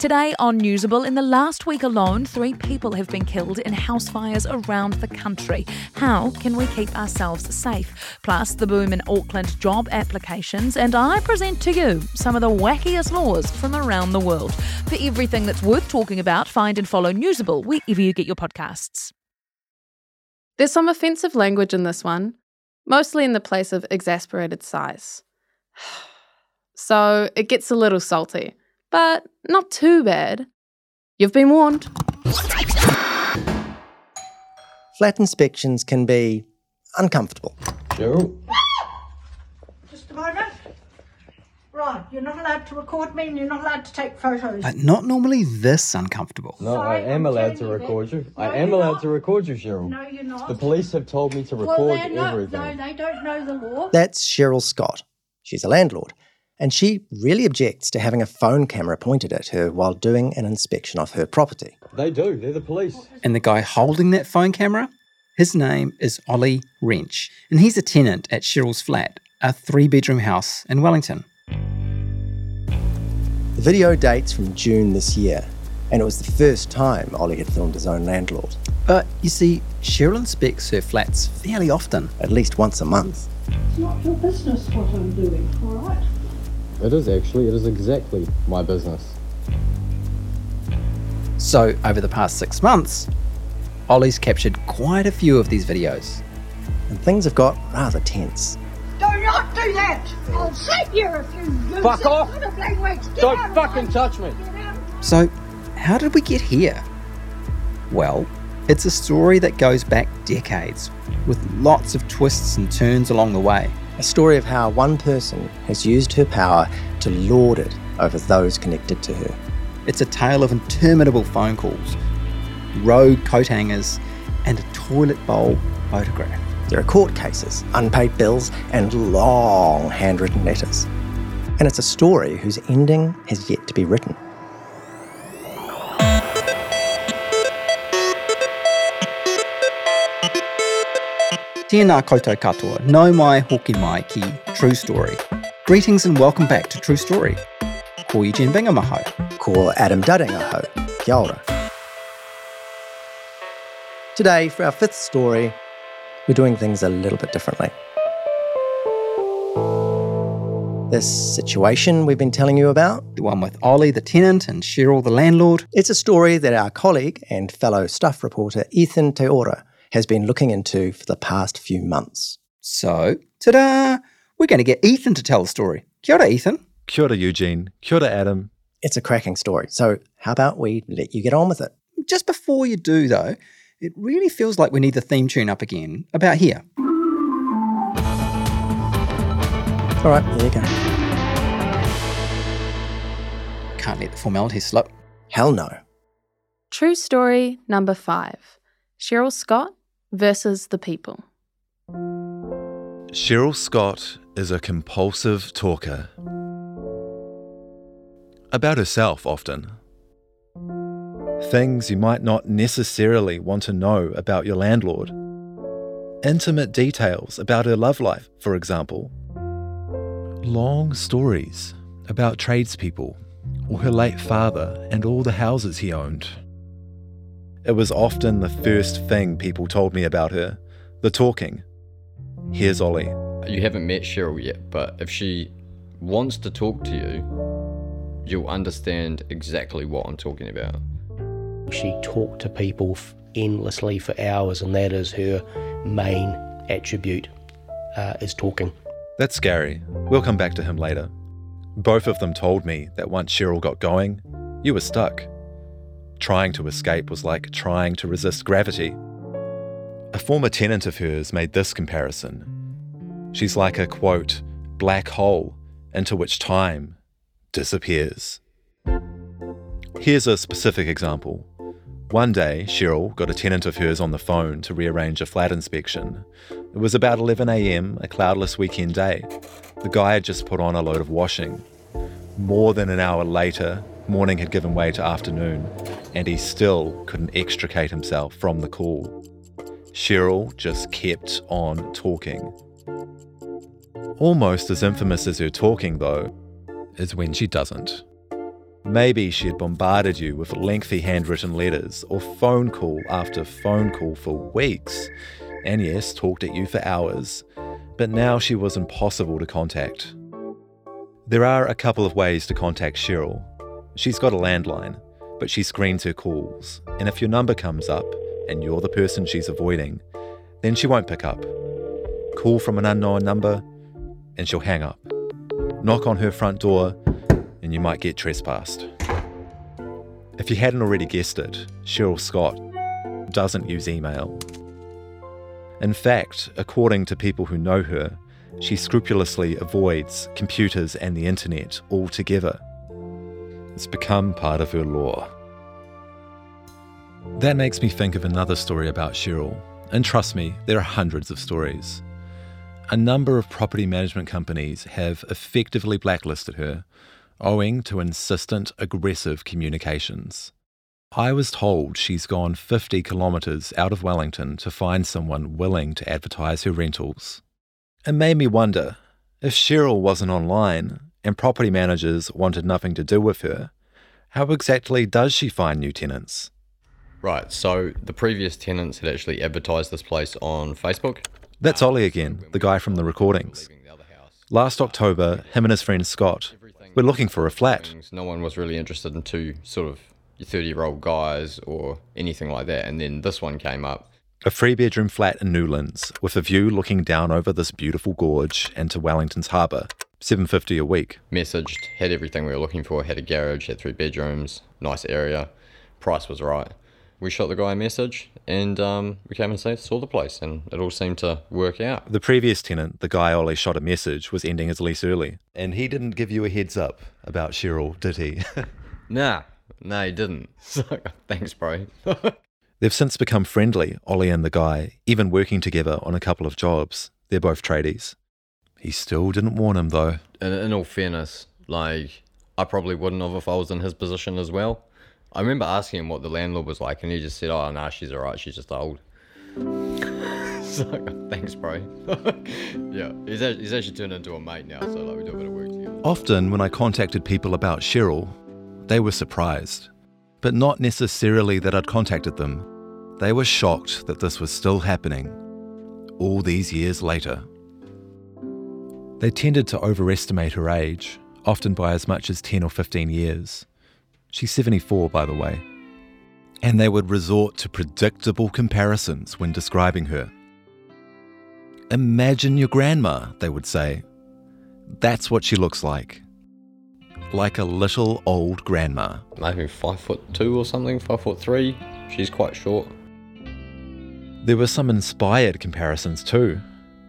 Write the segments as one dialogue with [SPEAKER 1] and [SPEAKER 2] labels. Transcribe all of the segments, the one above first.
[SPEAKER 1] Today on Newsable, in the last week alone, three people have been killed in house fires around the country. How can we keep ourselves safe? Plus, the boom in Auckland job applications, and I present to you some of the wackiest laws from around the world. For everything that's worth talking about, find and follow Newsable wherever you get your podcasts.
[SPEAKER 2] There's some offensive language in this one, mostly in the place of exasperated sighs. So it gets a little salty but not too bad. You've been warned.
[SPEAKER 3] Flat inspections can be uncomfortable.
[SPEAKER 4] Cheryl?
[SPEAKER 5] Just a moment. Right, you're not allowed to record me and you're not allowed to take photos.
[SPEAKER 6] But not normally this uncomfortable.
[SPEAKER 4] No,
[SPEAKER 5] Sorry,
[SPEAKER 4] I am
[SPEAKER 5] I'm
[SPEAKER 4] allowed to record
[SPEAKER 5] that-
[SPEAKER 4] you.
[SPEAKER 5] No,
[SPEAKER 4] I am allowed
[SPEAKER 5] not.
[SPEAKER 4] to record you, Cheryl.
[SPEAKER 5] No, you're not.
[SPEAKER 4] The police have told me to record
[SPEAKER 5] they're not.
[SPEAKER 4] everything.
[SPEAKER 5] No, they don't know the law.
[SPEAKER 3] That's Cheryl Scott. She's a landlord, and she really objects to having a phone camera pointed at her while doing an inspection of her property.
[SPEAKER 4] They do. They're the police.
[SPEAKER 6] And the guy holding that phone camera, his name is Ollie Wrench, and he's a tenant at Cheryl's flat, a three bedroom house in Wellington.
[SPEAKER 3] The video dates from June this year, and it was the first time Ollie had filmed his own landlord,
[SPEAKER 6] But you see, Cheryl inspects her flats fairly often.
[SPEAKER 3] at least once a month.
[SPEAKER 5] It's not your business what I'm doing, all right?
[SPEAKER 4] It is actually. It is exactly my business.
[SPEAKER 6] So, over the past six months, Ollie's captured quite a few of these videos.
[SPEAKER 3] And things have got rather tense.
[SPEAKER 5] Do not do that! I'll slap you if you use
[SPEAKER 4] Fuck off!
[SPEAKER 5] sort of language. Get
[SPEAKER 4] Don't
[SPEAKER 5] out of
[SPEAKER 4] fucking touch me!
[SPEAKER 6] So, how did we get here? Well, it's a story that goes back decades, with lots of twists and turns along the way.
[SPEAKER 3] A story of how one person has used her power to lord it over those connected to her.
[SPEAKER 6] It's a tale of interminable phone calls, rogue coat hangers, and a toilet bowl photograph.
[SPEAKER 3] There are court cases, unpaid bills, and long handwritten letters. And it's a story whose ending has yet to be written.
[SPEAKER 6] Tēnā koutou katoa, no mai hoki mai ki True Story. Greetings and welcome back to True Story. Ko Eugene Bingham ahau.
[SPEAKER 3] Ko Adam Dudding ahau. Kia ora. Today, for our fifth story, we're doing things a little bit differently. This situation we've been telling you about,
[SPEAKER 6] The one with Ollie the tenant and Cheryl the landlord.
[SPEAKER 3] it's a story that our colleague and fellow stuff reporter Ethan Te Ora has been looking into for the past few months.
[SPEAKER 6] So, ta-da! We're going to get Ethan to tell the story. Kia ora, Ethan.
[SPEAKER 7] Kia ora, Eugene. Kia ora, Adam.
[SPEAKER 3] It's a cracking story, so how about we let you get on with it?
[SPEAKER 6] Just before you do, though, it really feels like we need the theme tune up again, about here.
[SPEAKER 3] All right, there you go.
[SPEAKER 6] Can't let the formalities slip.
[SPEAKER 3] Hell no.
[SPEAKER 2] True story number five Cheryl Scott versus the people.
[SPEAKER 7] Cheryl Scott is a compulsive talker. About herself, often. Things you might not necessarily want to know about your landlord. Intimate details about her love life, for example. Long stories about tradespeople or her late father and all the houses he owned. It was often the first thing people told me about her the talking. Here's Ollie.
[SPEAKER 8] You haven't met Cheryl yet, but if she wants to talk to you, you'll understand exactly what I'm talking about.
[SPEAKER 9] She talked to people endlessly for hours, and that is her main attribute, uh, is talking.
[SPEAKER 7] That's scary. We'll come back to him later. Both of them told me that once Cheryl got going, you were stuck. Trying to escape was like trying to resist gravity. A former tenant of hers made this comparison. She's like a quote, black hole into which time disappears. Here's a specific example. One day, Cheryl got a tenant of hers on the phone to rearrange a flat inspection. It was about 11am, a cloudless weekend day. The guy had just put on a load of washing. More than an hour later, morning had given way to afternoon, and he still couldn't extricate himself from the call. Cheryl just kept on talking. Almost as infamous as her talking, though, is when she doesn't. Maybe she had bombarded you with lengthy handwritten letters or phone call after phone call for weeks, and yes, talked at you for hours, but now she was impossible to contact. There are a couple of ways to contact Cheryl. She's got a landline, but she screens her calls, and if your number comes up and you're the person she's avoiding, then she won't pick up. Call from an unknown number, and she'll hang up. Knock on her front door, and you might get trespassed. If you hadn't already guessed it, Cheryl Scott doesn't use email. In fact, according to people who know her, she scrupulously avoids computers and the internet altogether. It's become part of her lore. That makes me think of another story about Cheryl, and trust me, there are hundreds of stories. A number of property management companies have effectively blacklisted her owing to insistent, aggressive communications. I was told she's gone 50 kilometres out of Wellington to find someone willing to advertise her rentals. It made me wonder if Cheryl wasn't online and property managers wanted nothing to do with her, how exactly does she find new tenants?
[SPEAKER 8] Right, so the previous tenants had actually advertised this place on Facebook.
[SPEAKER 7] That's Ollie again, the guy from the recordings. Last October, him and his friend Scott were looking for a flat.
[SPEAKER 8] No one was really interested in two sort of 30 year old guys or anything like that. And then this one came up.
[SPEAKER 7] A three bedroom flat in Newlands with a view looking down over this beautiful gorge and to Wellington's harbour. 750 a week.
[SPEAKER 8] Messaged, had everything we were looking for, had a garage, had three bedrooms, nice area, price was right. We shot the guy a message and um, we came and saw the place and it all seemed to work out.
[SPEAKER 7] The previous tenant, the guy Ollie shot a message, was ending his lease early. And he didn't give you a heads up about Cheryl, did he?
[SPEAKER 8] nah, no, he didn't. So, thanks, bro.
[SPEAKER 7] They've since become friendly, Ollie and the guy, even working together on a couple of jobs. They're both tradies. He still didn't warn him, though.
[SPEAKER 8] In, in all fairness, like, I probably wouldn't have if I was in his position as well. I remember asking him what the landlord was like, and he just said, "Oh, nah, she's alright. She's just old." so, thanks, bro. yeah, he's actually, he's actually turned into a mate now, so like we do a bit of work together.
[SPEAKER 7] Often, when I contacted people about Cheryl, they were surprised, but not necessarily that I'd contacted them. They were shocked that this was still happening, all these years later. They tended to overestimate her age, often by as much as 10 or 15 years. She's 74, by the way. And they would resort to predictable comparisons when describing her. Imagine your grandma, they would say. That's what she looks like. Like a little old grandma.
[SPEAKER 8] Maybe five foot two or something, five foot three. She's quite short.
[SPEAKER 7] There were some inspired comparisons too,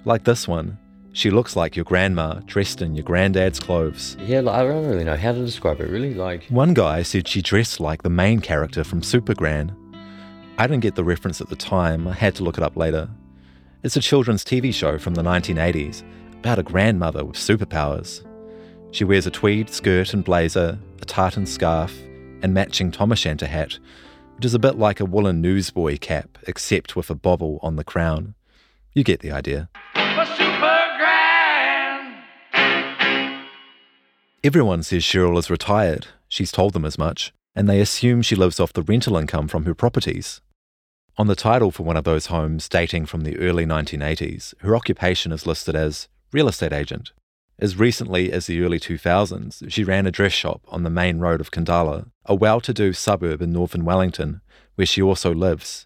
[SPEAKER 7] like this one. She looks like your grandma, dressed in your granddad's clothes.
[SPEAKER 8] Yeah, I don't really know how to describe it, really. Like
[SPEAKER 7] One guy said she dressed like the main character from Super Supergran. I didn't get the reference at the time, I had to look it up later. It's a children's TV show from the 1980s about a grandmother with superpowers. She wears a tweed skirt and blazer, a tartan scarf, and matching Tam O'Shanter hat, which is a bit like a woolen newsboy cap, except with a bobble on the crown. You get the idea. Everyone says Cheryl is retired. She's told them as much, and they assume she lives off the rental income from her properties. On the title for one of those homes dating from the early 1980s, her occupation is listed as real estate agent. As recently as the early 2000s, she ran a dress shop on the main road of Khandallah, a well to do suburb in northern Wellington, where she also lives.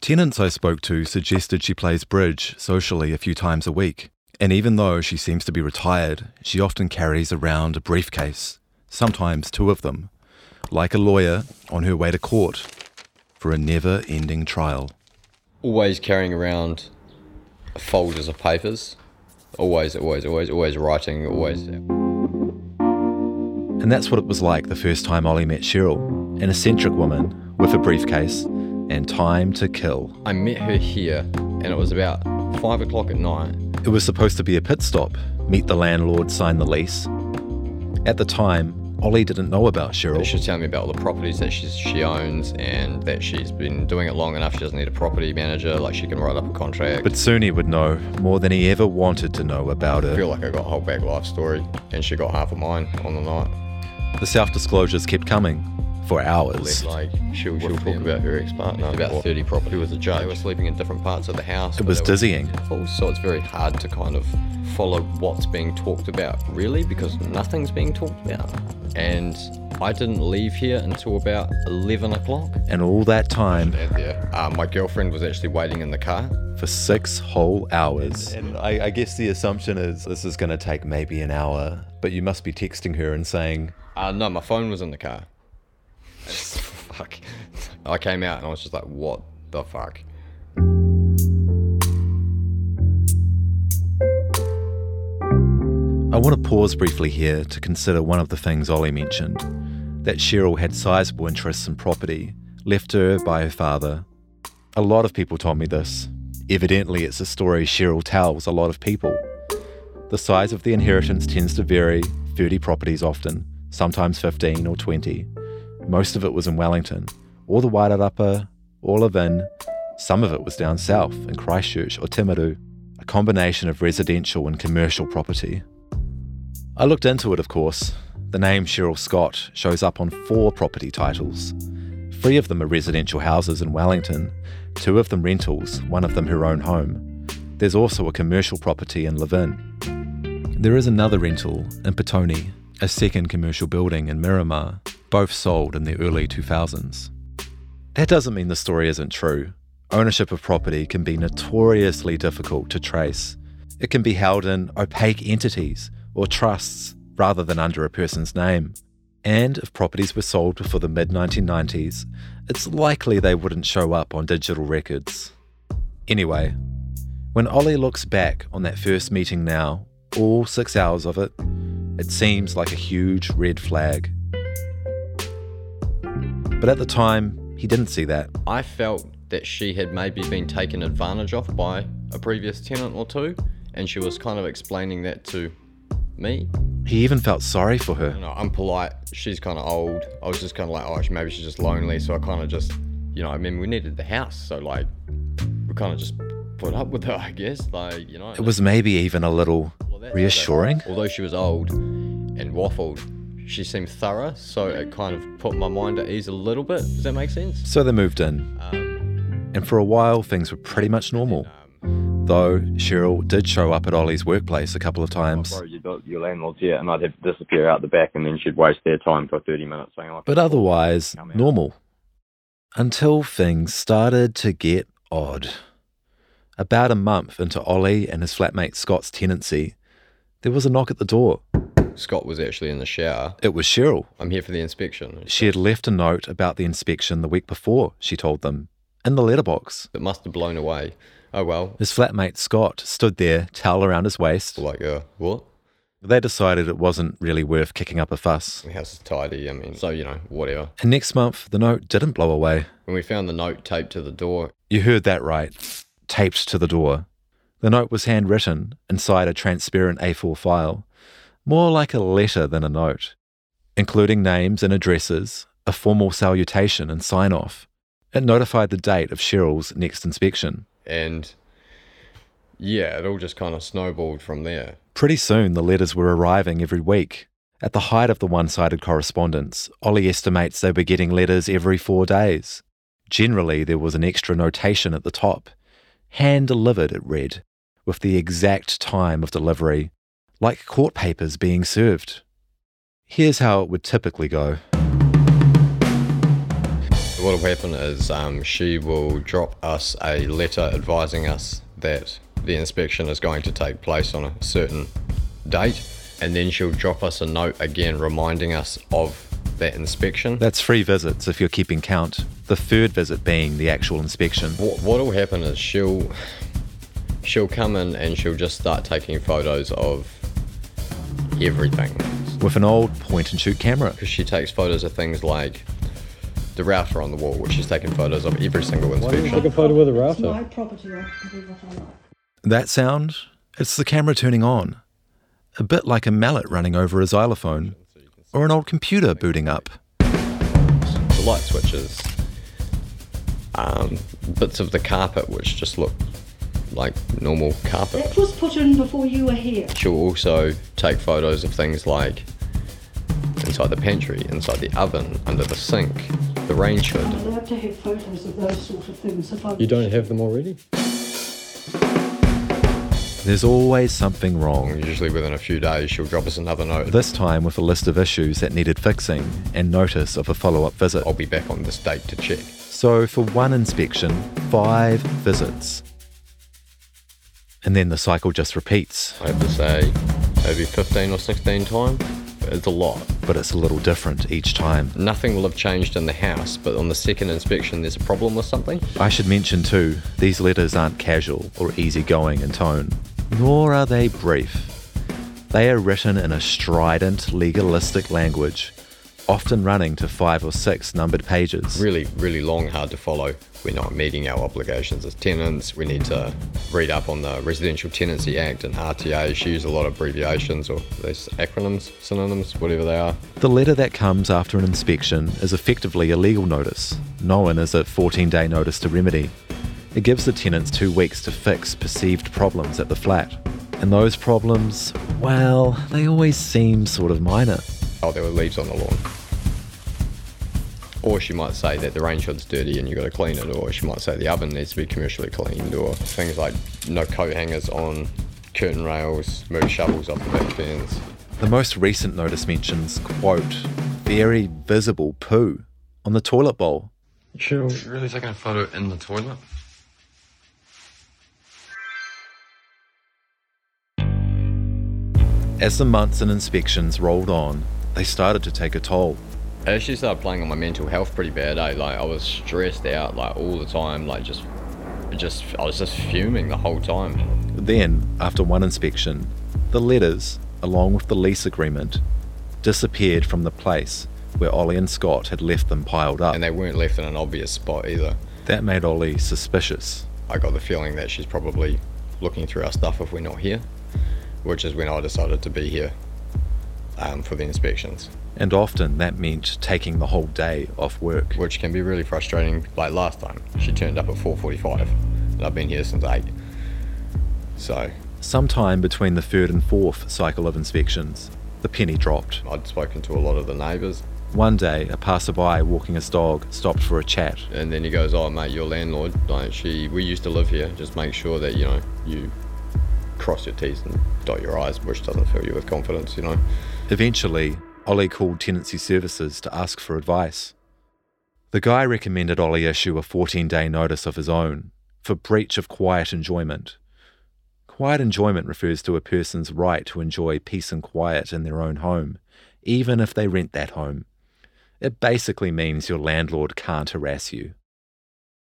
[SPEAKER 7] Tenants I spoke to suggested she plays bridge socially a few times a week, and even though she seems to be retired, she often carries around a briefcase, sometimes two of them, like a lawyer on her way to court for a never ending trial.
[SPEAKER 8] Always carrying around folders of papers. Always, always, always, always writing, always.
[SPEAKER 7] And that's what it was like the first time Ollie met Cheryl, an eccentric woman with a briefcase and time to kill.
[SPEAKER 8] I met her here, and it was about five o'clock at night.
[SPEAKER 7] It was supposed to be a pit stop, meet the landlord, sign the lease. At the time, Ollie didn't know about Cheryl.
[SPEAKER 8] She was telling me about all the properties that she's, she owns and that she's been doing it long enough. She doesn't need a property manager, like she can write up a contract.
[SPEAKER 7] But soon he would know more than he ever wanted to know about
[SPEAKER 8] I feel like I got a whole bag life story, and she got half of mine on the night.
[SPEAKER 7] The self disclosures kept coming for hours.
[SPEAKER 8] Like she'll, she'll talk about her ex-partner, about 30 property was a judge. They were sleeping in different parts of the house.
[SPEAKER 7] It was
[SPEAKER 8] they were
[SPEAKER 7] dizzying.
[SPEAKER 8] full, So it's very hard to kind of follow what's being talked about, really, because nothing's being talked about. And I didn't leave here until about 11 o'clock.
[SPEAKER 7] And all that time
[SPEAKER 8] Out there, uh, my girlfriend was actually waiting in the car.
[SPEAKER 7] for six whole hours. And I, I guess the assumption is this is going to take maybe an hour, but you must be texting her and saying,
[SPEAKER 8] Uh, no, my phone was in the car. Fuck. I came out and I was just like, what the fuck?
[SPEAKER 7] I want to pause briefly here to consider one of the things Ollie mentioned that Cheryl had sizable interests in property left to her by her father. A lot of people told me this. Evidently, it's a story Cheryl tells a lot of people. The size of the inheritance tends to vary 30 properties often, sometimes 15 or 20. Most of it was in Wellington, or the Wairarapa, or Levin. Some of it was down south in Christchurch or Timaru, a combination of residential and commercial property. I looked into it, of course. The name Cheryl Scott shows up on four property titles. Three of them are residential houses in Wellington, two of them rentals, one of them her own home. There's also a commercial property in Levin. There is another rental in Petone, a second commercial building in Miramar, both sold in the early 2000s. That doesn't mean the story isn't true. Ownership of property can be notoriously difficult to trace. It can be held in opaque entities or trusts rather than under a person's name. And if properties were sold before the mid 1990s, it's likely they wouldn't show up on digital records. Anyway, when Ollie looks back on that first meeting now, all six hours of it, it seems like a huge red flag. But at the time, he didn't see that.
[SPEAKER 8] I felt that she had maybe been taken advantage of by a previous tenant or two, and she was kind of explaining that to me.
[SPEAKER 7] He even felt sorry for her.
[SPEAKER 8] You know, I'm polite. She's kind of old. I was just kind of like, oh, maybe she's just lonely. So I kind of just, you know, I mean, we needed the house, so like, we kind of just put up with her, I guess. Like, you know.
[SPEAKER 7] It was maybe even a little reassuring.
[SPEAKER 8] Although she was old and waffled, she seemed thorough, so it kind of put my mind at ease a little bit. Does that make sense?
[SPEAKER 7] So they moved in.
[SPEAKER 8] Um,
[SPEAKER 7] And for a while, things were pretty much normal. Though Cheryl did show up at Ollie's workplace a couple of times.
[SPEAKER 10] Bro, you got your landlord's here, and I'd have to disappear out the back, and then she'd waste their time for 30 minutes saying, like,
[SPEAKER 7] but otherwise normal. Until things started to get odd. About a month into Ollie and his flatmate Scott's tenancy, there was a knock at the door.
[SPEAKER 8] Scott was actually in the shower.
[SPEAKER 7] It was Cheryl.
[SPEAKER 8] I'm here for the inspection.
[SPEAKER 7] She had left a note about the inspection the week before, she told them, in the letterbox.
[SPEAKER 8] It must have blown away. Oh well.
[SPEAKER 7] His flatmate Scott stood there, towel around his waist.
[SPEAKER 8] Like, uh, what?
[SPEAKER 7] They decided it wasn't really worth kicking up a fuss.
[SPEAKER 8] The house is tidy. I mean, so you know, whatever.
[SPEAKER 7] And next month, the note didn't blow away.
[SPEAKER 8] When we found the note taped to the door,
[SPEAKER 7] You heard that right. Taped to the door. The note was handwritten inside a transparent A4 file, more like a letter than a note, including names and addresses, a formal salutation and sign off. It notified the date of Cheryl's next inspection.
[SPEAKER 8] and yeah, it all just kind of snowballed from there.
[SPEAKER 7] Pretty soon, the letters were arriving every week. At the height of the one sided correspondence, Ollie estimates they were getting letters every four days. Generally, there was an extra notation at the top. Hand delivered, it read, with the exact time of delivery, like court papers being served. Here's how it would typically go.
[SPEAKER 8] What will happen is um, she will drop us a letter advising us that the inspection is going to take place on a certain date, and then she'll drop us a note again reminding us of that inspection.
[SPEAKER 7] That's three visits if you're keeping count, the third visit being the actual inspection.
[SPEAKER 8] What what will happen is she'll she'll come in and she'll just start taking photos of everything
[SPEAKER 7] With an old point and shoot camera.
[SPEAKER 8] because she takes photos of things like the router on the wall, which she's taken photos of every single inspection.
[SPEAKER 4] Why didn't you take a photo with a
[SPEAKER 5] It's my property, I can do what I like.
[SPEAKER 7] That sound? It's the camera turning on. A bit like a mallet running over a xylophone, or an old computer booting up.
[SPEAKER 8] the light switches, um, bits of the carpet which just look like normal carpet.
[SPEAKER 5] That was put in before you were here.
[SPEAKER 8] She'll also take photos of things like inside the pantry, inside the oven, under the sink, the range hood.
[SPEAKER 5] I'm allowed to have photos of those sort of things if I
[SPEAKER 4] You don't have them already?
[SPEAKER 7] There's always something wrong.
[SPEAKER 8] Usually within a few days, she'll drop us another note.
[SPEAKER 7] This time with a list of issues that needed fixing and notice of a follow up visit.
[SPEAKER 8] I'll be back on this date to check.
[SPEAKER 7] So for one inspection, five visits. And then the cycle just repeats.
[SPEAKER 8] I have to say, maybe 15 or 16 times. It's a lot.
[SPEAKER 7] But it's a little different each time.
[SPEAKER 8] Nothing will have changed in the house, but on the second inspection, there's a problem with something.
[SPEAKER 7] I should mention too, these letters aren't casual or easygoing in tone, nor are they brief. They are written in a strident, legalistic language, often running to five or six numbered pages.
[SPEAKER 8] Really, really long, hard to follow. We're not meeting our obligations as tenants. We need to read up on the Residential Tenancy Act and RTA. She uses a lot of abbreviations or these acronyms, synonyms, whatever they are.
[SPEAKER 7] The letter that comes after an inspection is effectively a legal notice, known as a 14 day notice to remedy. It gives the tenants two weeks to fix perceived problems at the flat. And those problems, well, they always seem sort of minor.
[SPEAKER 8] Oh, there were leaves on the lawn. Or she might say that the range hood's dirty and you've got to clean it, or she might say the oven needs to be commercially cleaned, or things like no coat hangers on curtain rails, move shovels off the back fence.
[SPEAKER 7] The most recent notice mentions, quote, very visible poo on the toilet bowl.
[SPEAKER 8] Sure. Really taking a photo in the toilet?
[SPEAKER 7] As the months and inspections rolled on, they started to take a toll.
[SPEAKER 8] It actually started playing on my mental health pretty bad, eh? Like I was stressed out like all the time, like just just I was just fuming the whole time.
[SPEAKER 7] Then, after one inspection, the letters, along with the lease agreement, disappeared from the place where Ollie and Scott had left them piled up.
[SPEAKER 8] And they weren't left in an obvious spot either.
[SPEAKER 7] That made Ollie suspicious.
[SPEAKER 8] I got the feeling that she's probably looking through our stuff if we're not here, which is when I decided to be here um, for the inspections.
[SPEAKER 7] And often that meant taking the whole day off work.
[SPEAKER 8] Which can be really frustrating. Like last time, she turned up at 4:45, and I've been here since eight. So,
[SPEAKER 7] Sometime between the third and fourth cycle of inspections, the penny dropped.
[SPEAKER 8] I'd spoken to a lot of the neighbours,
[SPEAKER 7] One day, a passerby walking his dog stopped for a chat.
[SPEAKER 8] and then he goes, "Oh, mate, your landlord. Like, she, we used to live here. Just make sure that you know you cross your T's and dot your I's, which doesn't fill you with confidence, you know."
[SPEAKER 7] Eventually, Ollie called Tenancy Services to ask for advice. The guy recommended Ollie issue a 14 day notice of his own for breach of quiet enjoyment. Quiet enjoyment refers to a person's right to enjoy peace and quiet in their own home, even if they rent that home. It basically means your landlord can't harass you.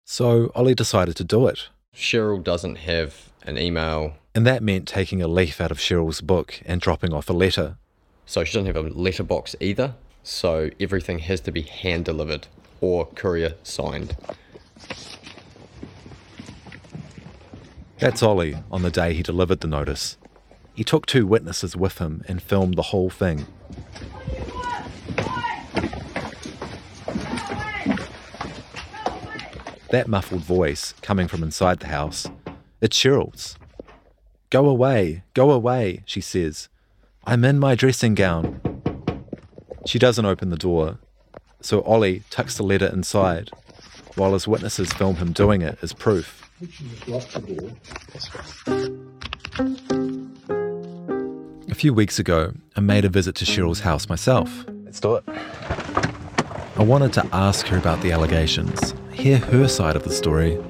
[SPEAKER 7] So Ollie decided to do it.
[SPEAKER 8] Cheryl doesn't have an email,
[SPEAKER 7] And that meant taking a leaf out of Cheryl's book and dropping off a letter.
[SPEAKER 8] So she doesn't have a letterbox either. So everything has to be hand delivered or courier signed.
[SPEAKER 7] That's Ollie on the day he delivered the notice. He took two witnesses with him and filmed the whole thing. That muffled voice coming from inside the house, it's Cheryl's. Go away, go away, she says. I'm in my dressing gown. She doesn't open the door, so Ollie tucks the letter inside, while his witnesses film him doing it as proof. A few weeks ago, I made a visit to Cheryl's house myself.
[SPEAKER 3] Let's do it.
[SPEAKER 7] I wanted to ask her about the allegations, hear her side of the story.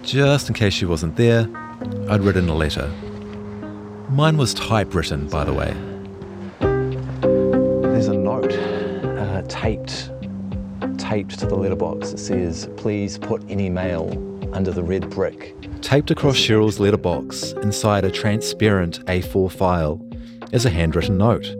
[SPEAKER 7] Just in case she wasn't there, I'd written a letter. Mine was typewritten, by the way.
[SPEAKER 11] Taped taped to the letterbox. It says, "Please put any mail under the red brick."
[SPEAKER 7] Taped across Cheryl's letterbox inside a transparent A4 file is a handwritten note.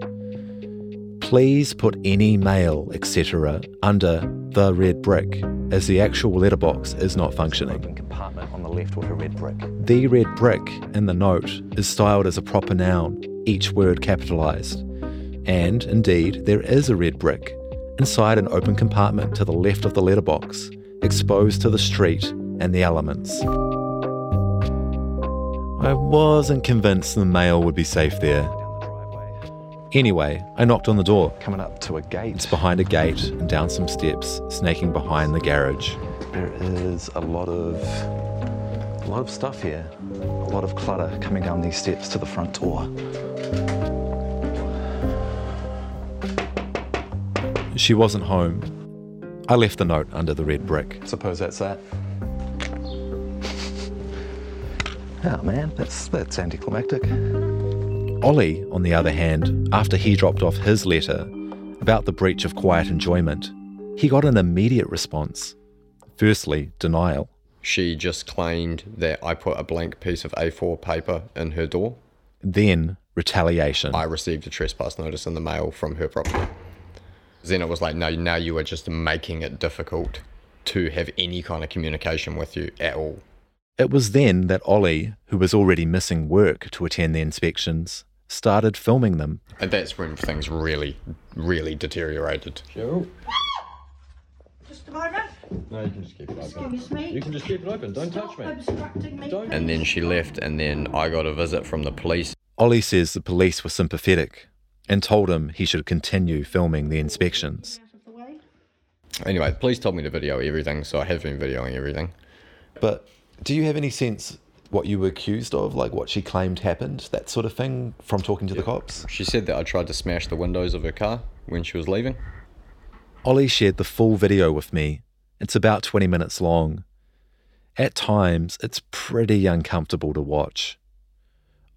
[SPEAKER 7] Please put any mail, etc., under the red brick, as the actual letterbox is not functioning.
[SPEAKER 11] Compartment on the left with a red brick.
[SPEAKER 7] The red brick in the note is styled as a proper noun, each word capitalised. And indeed, there is a red brick inside an open compartment to the left of the letterbox, exposed to the street and the elements. I wasn't convinced the mail would be safe there. Anyway, I knocked on the door.
[SPEAKER 11] Coming up to a gate.
[SPEAKER 7] It's behind a gate and down some steps, snaking behind the garage.
[SPEAKER 11] There is a lot of a lot of stuff here. A lot of clutter coming down these steps to the front door.
[SPEAKER 7] She wasn't home. I left a note under the red brick.
[SPEAKER 11] Suppose that's that. Oh man, that's that's anticlimactic.
[SPEAKER 7] Ollie, on the other hand, after he dropped off his letter about the breach of quiet enjoyment, he got an immediate response. Firstly, denial.
[SPEAKER 8] She just claimed that I put a blank piece of A4 paper in her door.
[SPEAKER 7] Then, retaliation.
[SPEAKER 8] I received a trespass notice in the mail from her property. Then it was like, no, now you are just making it difficult to have any kind of communication with you at all.
[SPEAKER 7] It was then that Ollie, who was already missing work to attend the inspections, started filming them.
[SPEAKER 8] And that's when things really, really deteriorated.
[SPEAKER 10] Cheryl?
[SPEAKER 5] Just a moment.
[SPEAKER 10] No, you can just keep it open.
[SPEAKER 5] Excuse me.
[SPEAKER 10] You can just keep it open. Don't
[SPEAKER 5] Stop
[SPEAKER 10] touch me.
[SPEAKER 5] obstructing me.
[SPEAKER 10] Don't.
[SPEAKER 8] And then she left, and then I got a visit from the police.
[SPEAKER 7] Ollie says the police were sympathetic and told him he should continue filming the inspections.
[SPEAKER 8] Anyway, the police told me to video everything, so I have been videoing everything.
[SPEAKER 7] But do you have any sense what you were accused of, like what she claimed happened, that sort of thing, from talking to the cops?
[SPEAKER 8] She said that I tried to smash the windows of her car when she was leaving.
[SPEAKER 7] Ollie shared the full video with me. It's about 20 minutes long. At times, it's pretty uncomfortable to watch.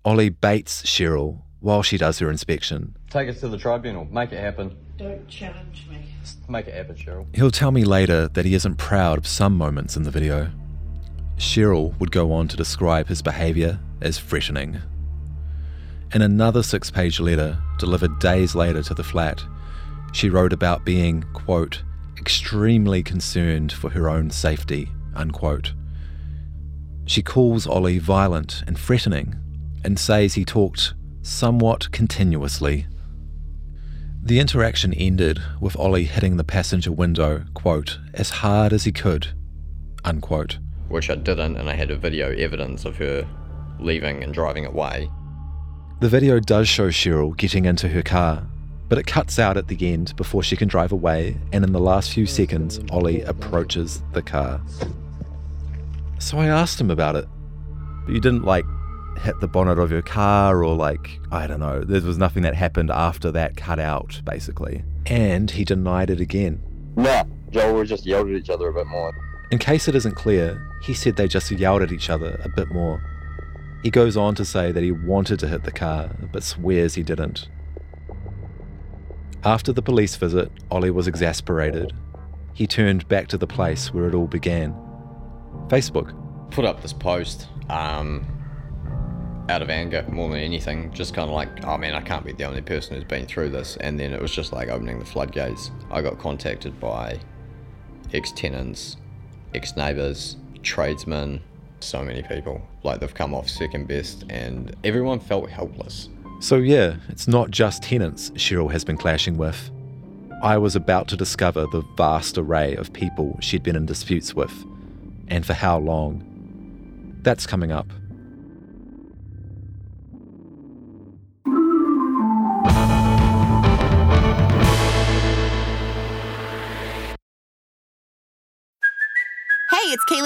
[SPEAKER 7] Ollie baits Cheryl while she does her inspection.
[SPEAKER 10] Take us to the tribunal. Make it happen.
[SPEAKER 5] Don't challenge me.
[SPEAKER 10] Make it happen, Cheryl.
[SPEAKER 7] He'll tell me later that he isn't proud of some moments in the video. Cheryl would go on to describe his behaviour as threatening. In another six page letter delivered days later to the flat, she wrote about being, quote, extremely concerned for her own safety, unquote. She calls Ollie violent and threatening and says he talked somewhat continuously. The interaction ended with Ollie hitting the passenger window, quote, as hard as he could, unquote.
[SPEAKER 8] Which I didn't, and I had a video evidence of her leaving and driving away.
[SPEAKER 7] The video does show Cheryl getting into her car, but it cuts out at the end before she can drive away, and in the last few seconds, Ollie approaches the car. So I asked him about it. But you didn't like hit the bonnet of your car or like, I don't know, there was nothing that happened after that cut out, basically. And he denied it again.
[SPEAKER 10] Nah, Joel, we just yelled at each other a bit more.
[SPEAKER 7] In case it isn't clear, he said they just yelled at each other a bit more. He goes on to say that he wanted to hit the car, but swears he didn't. After the police visit, Ollie was exasperated. He turned back to the place where it all began Facebook.
[SPEAKER 8] Put up this post um, out of anger more than anything, just kind of like, oh man, I can't be the only person who's been through this. And then it was just like opening the floodgates. I got contacted by ex tenants, ex neighbours, tradesmen, so many people. Like they've come off second best, and everyone felt helpless.
[SPEAKER 7] So, yeah, it's not just tenants Cheryl has been clashing with. I was about to discover the vast array of people she'd been in disputes with, and for how long. That's coming up.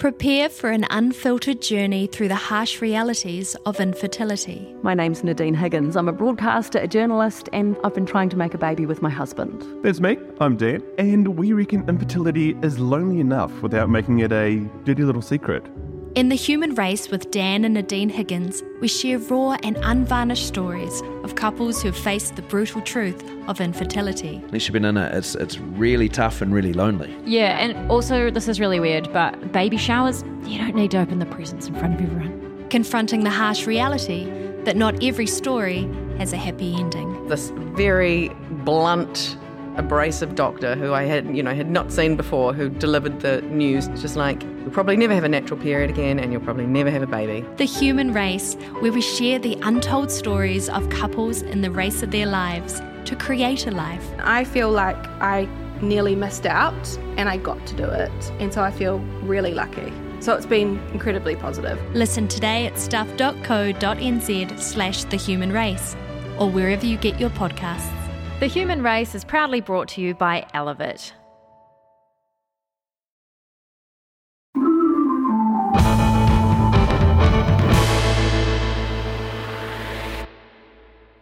[SPEAKER 12] Prepare for an unfiltered journey through the harsh realities of infertility.
[SPEAKER 13] My name's Nadine Higgins. I'm a broadcaster, a journalist, and I've been trying to make a baby with my husband.
[SPEAKER 14] That's me. I'm Dan, and we reckon infertility is lonely enough without making it a dirty little secret.
[SPEAKER 12] In The Human Race with Dan and Nadine Higgins, we share raw and unvarnished stories of couples who have faced the brutal truth of infertility.
[SPEAKER 15] Unless you've been in it, it's, it's really tough and really lonely.
[SPEAKER 16] Yeah, and also, this is really weird, but baby showers, you don't need to open the presents in front of everyone.
[SPEAKER 12] Confronting the harsh reality that not every story has a happy ending.
[SPEAKER 17] This very blunt, abrasive doctor who I had, you know, had not seen before, who delivered the news just like, you'll probably never have a natural period again and you'll probably never have a baby.
[SPEAKER 12] The Human Race, where we share the untold stories of couples in the race of their lives to create a life.
[SPEAKER 18] I feel like I nearly missed out and I got to do it. And so I feel really lucky. So it's been incredibly positive.
[SPEAKER 12] Listen today at stuff.co.nz slash the human race or wherever you get your podcasts.
[SPEAKER 16] The Human Race is proudly brought to you by Elevate.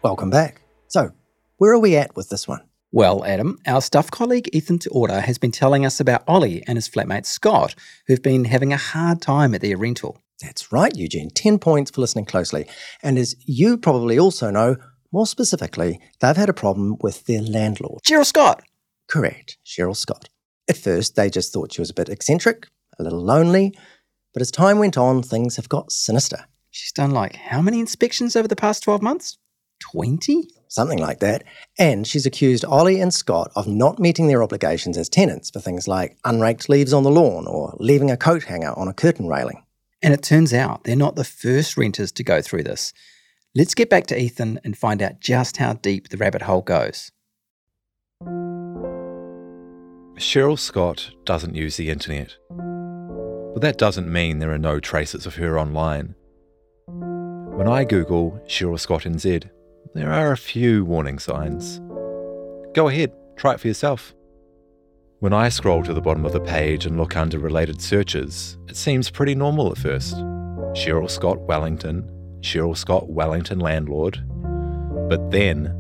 [SPEAKER 3] Welcome back. So, where are we at with this one?
[SPEAKER 6] Well, Adam, our staff colleague Ethan Te Ora has been telling us about Ollie and his flatmate Scott, who've been having a hard time at their rental.
[SPEAKER 3] That's right, Eugene. 10 points for listening closely. And as you probably also know, more specifically, they've had a problem with their landlord.
[SPEAKER 6] Cheryl Scott!
[SPEAKER 3] Correct, Cheryl Scott. At first, they just thought she was a bit eccentric, a little lonely, but as time went on, things have got sinister.
[SPEAKER 6] She's done like how many inspections over the past 12 months? 20?
[SPEAKER 3] Something like that. And she's accused Ollie and Scott of not meeting their obligations as tenants for things like unraked leaves on the lawn or leaving a coat hanger on a curtain railing.
[SPEAKER 6] And it turns out they're not the first renters to go through this. Let's get back to Ethan and find out just how deep the rabbit hole goes.
[SPEAKER 7] Cheryl Scott doesn't use the internet. But that doesn't mean there are no traces of her online. When I Google Cheryl Scott NZ, there are a few warning signs. Go ahead, try it for yourself. When I scroll to the bottom of the page and look under related searches, it seems pretty normal at first. Cheryl Scott Wellington, Cheryl Scott Wellington landlord. But then,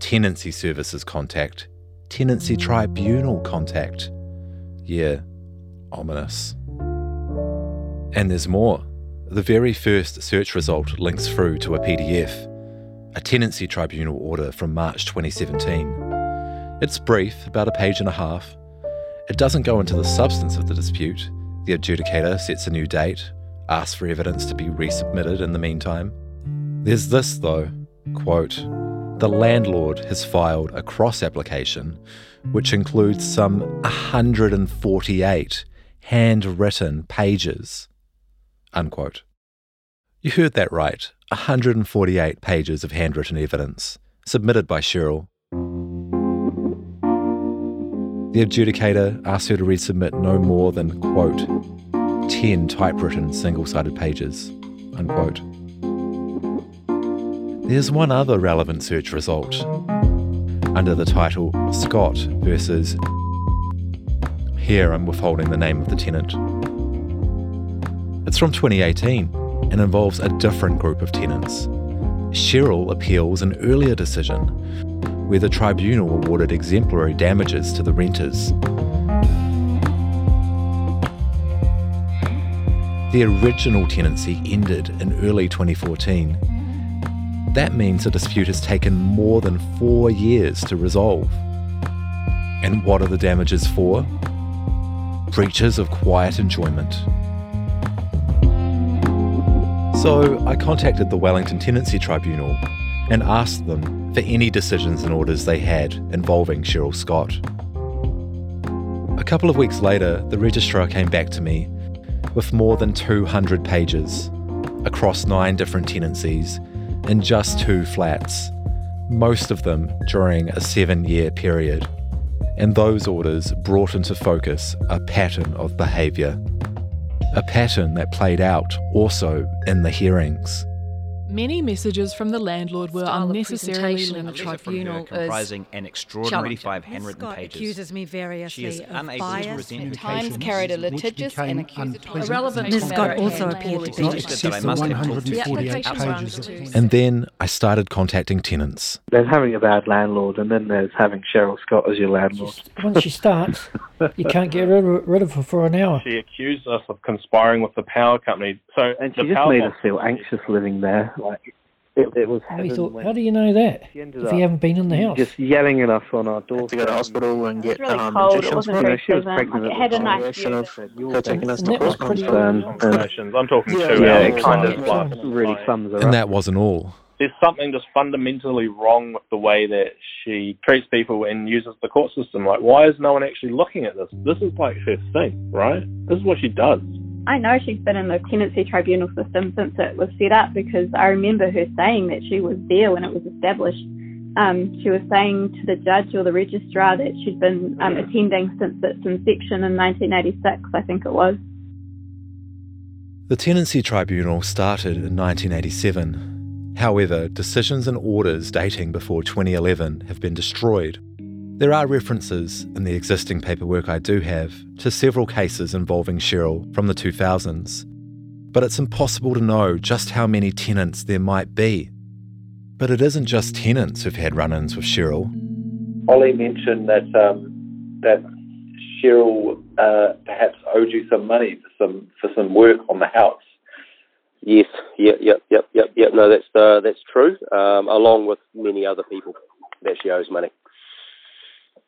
[SPEAKER 7] tenancy services contact, tenancy tribunal contact. Yeah, ominous. And there's more. The very first search result links through to a PDF a tenancy tribunal order from March 2017. It's brief, about a page and a half. It doesn't go into the substance of the dispute. The adjudicator sets a new date, asks for evidence to be resubmitted in the meantime. There's this, though quote, the landlord has filed a cross application which includes some 148 handwritten pages. Unquote. You heard that right 148 pages of handwritten evidence submitted by Cheryl. The adjudicator asked her to resubmit no more than, quote, 10 typewritten single sided pages, unquote. There's one other relevant search result under the title Scott versus. Here I'm withholding the name of the tenant. It's from 2018 and involves a different group of tenants. Cheryl appeals an earlier decision where the tribunal awarded exemplary damages to the renters. The original tenancy ended in early 2014. That means the dispute has taken more than four years to resolve. And what are the damages for? Breaches of quiet enjoyment. So I contacted the Wellington Tenancy Tribunal and asked them for any decisions and orders they had involving Cheryl Scott. A couple of weeks later, the registrar came back to me with more than 200 pages across nine different tenancies in just two flats, most of them during a seven year period. And those orders brought into focus a pattern of behaviour a pattern that played out also in the hearings.
[SPEAKER 19] Many messages from the landlord were
[SPEAKER 20] Style of
[SPEAKER 19] unnecessarily
[SPEAKER 20] presentation the tribunal
[SPEAKER 21] comprising an extraordinary
[SPEAKER 20] challenging.
[SPEAKER 21] five handwritten pages.
[SPEAKER 20] accuses me variously
[SPEAKER 21] is
[SPEAKER 20] of
[SPEAKER 21] unable to
[SPEAKER 20] bias,
[SPEAKER 21] present
[SPEAKER 20] at times carried a litigious and accusatory
[SPEAKER 19] Irrelevant
[SPEAKER 20] Ms. Scott also appeared to be
[SPEAKER 21] not just that I must have talked to
[SPEAKER 19] The
[SPEAKER 21] people
[SPEAKER 19] application
[SPEAKER 21] outside
[SPEAKER 19] runs
[SPEAKER 21] of
[SPEAKER 19] to
[SPEAKER 7] And then I started contacting tenants.
[SPEAKER 22] There's having a bad landlord, and then there's having Cheryl Scott as your landlord.
[SPEAKER 23] Once she starts, you can't get rid of, rid of her for an hour.
[SPEAKER 24] She accused us of conspiring with the power company. So
[SPEAKER 22] And she just made us feel anxious living there. Like it, it was.
[SPEAKER 23] How, you thought, how do you know that if you haven't been in the house?
[SPEAKER 22] Just yelling at us on our door to go to hospital and get
[SPEAKER 25] really
[SPEAKER 22] um,
[SPEAKER 25] cold, it wasn't
[SPEAKER 22] You know,
[SPEAKER 25] very
[SPEAKER 22] she was
[SPEAKER 25] pleasant.
[SPEAKER 22] pregnant
[SPEAKER 25] Like, it
[SPEAKER 22] at the
[SPEAKER 25] had a nice
[SPEAKER 22] Should have
[SPEAKER 25] view.
[SPEAKER 22] They're taking us to hospital.
[SPEAKER 23] pretty
[SPEAKER 22] and,
[SPEAKER 24] Conversations. I'm talking two
[SPEAKER 22] yeah,
[SPEAKER 24] hours.
[SPEAKER 22] yeah, it
[SPEAKER 24] plus,
[SPEAKER 22] kind of really
[SPEAKER 24] plus.
[SPEAKER 22] sums her
[SPEAKER 7] And that wasn't all.
[SPEAKER 24] There's something just fundamentally wrong with the way that she treats people and uses the court system. Like, why is no one actually looking at this? This is like her thing, right? This is what she does.
[SPEAKER 26] I know she's been in the tenancy tribunal system since it was set up because I remember her saying that she was there when it was established. Um, she was saying to the judge or the registrar that she'd been um, attending since its inception in 1986, I think it was.
[SPEAKER 7] The Tenancy Tribunal started in 1987. However, decisions and orders dating before 2011 have been destroyed. There are references in the existing paperwork I do have to several cases involving Cheryl from the 2000s, but it's impossible to know just how many tenants there might be. But it isn't just tenants who've had run ins with Cheryl.
[SPEAKER 27] Ollie mentioned that um, that Cheryl uh, perhaps owed you some money for some for some work on the house.
[SPEAKER 28] Yes, yep, yep, yep, yep, yep. No, that's uh, that's true. Um, along with many other people that she owes money.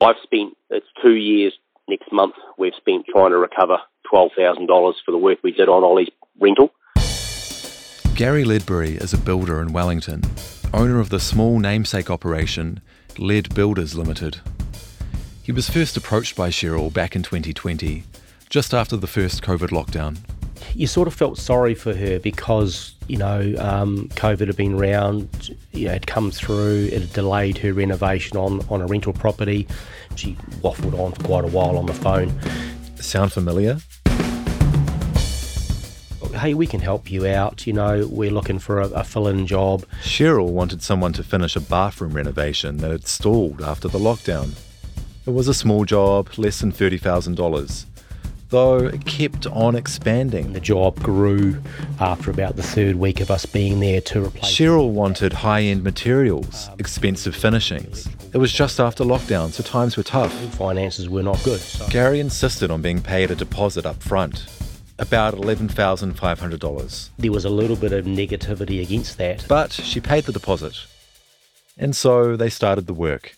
[SPEAKER 28] I've spent it's two years next month. We've spent trying to recover twelve thousand dollars for the work we did on Ollie's rental.
[SPEAKER 7] Gary Ledbury is a builder in Wellington, owner of the small namesake operation Led Builders Limited. He was first approached by Cheryl back in 2020, just after the first COVID lockdown.
[SPEAKER 29] You sort of felt sorry for her because, you know, um, COVID had been around, you know, had come through, it had delayed her renovation on, on a rental property. She waffled on for quite a while on the phone.
[SPEAKER 7] Sound familiar?
[SPEAKER 29] Hey, we can help you out. You know, we're looking for a, a fill in job.
[SPEAKER 7] Cheryl wanted someone to finish a bathroom renovation that had stalled after the lockdown. It was a small job, less than $30,000, though it kept on expanding.
[SPEAKER 29] The job grew after about the third week of us being there to replace.
[SPEAKER 7] Cheryl wanted high end materials, expensive finishings. It was just after lockdown, so times were tough.
[SPEAKER 29] Finances were not good. So.
[SPEAKER 7] Gary insisted on being paid a deposit up front, about $11,500.
[SPEAKER 29] There was a little bit of negativity against that.
[SPEAKER 7] But she paid the deposit. And so they started the work.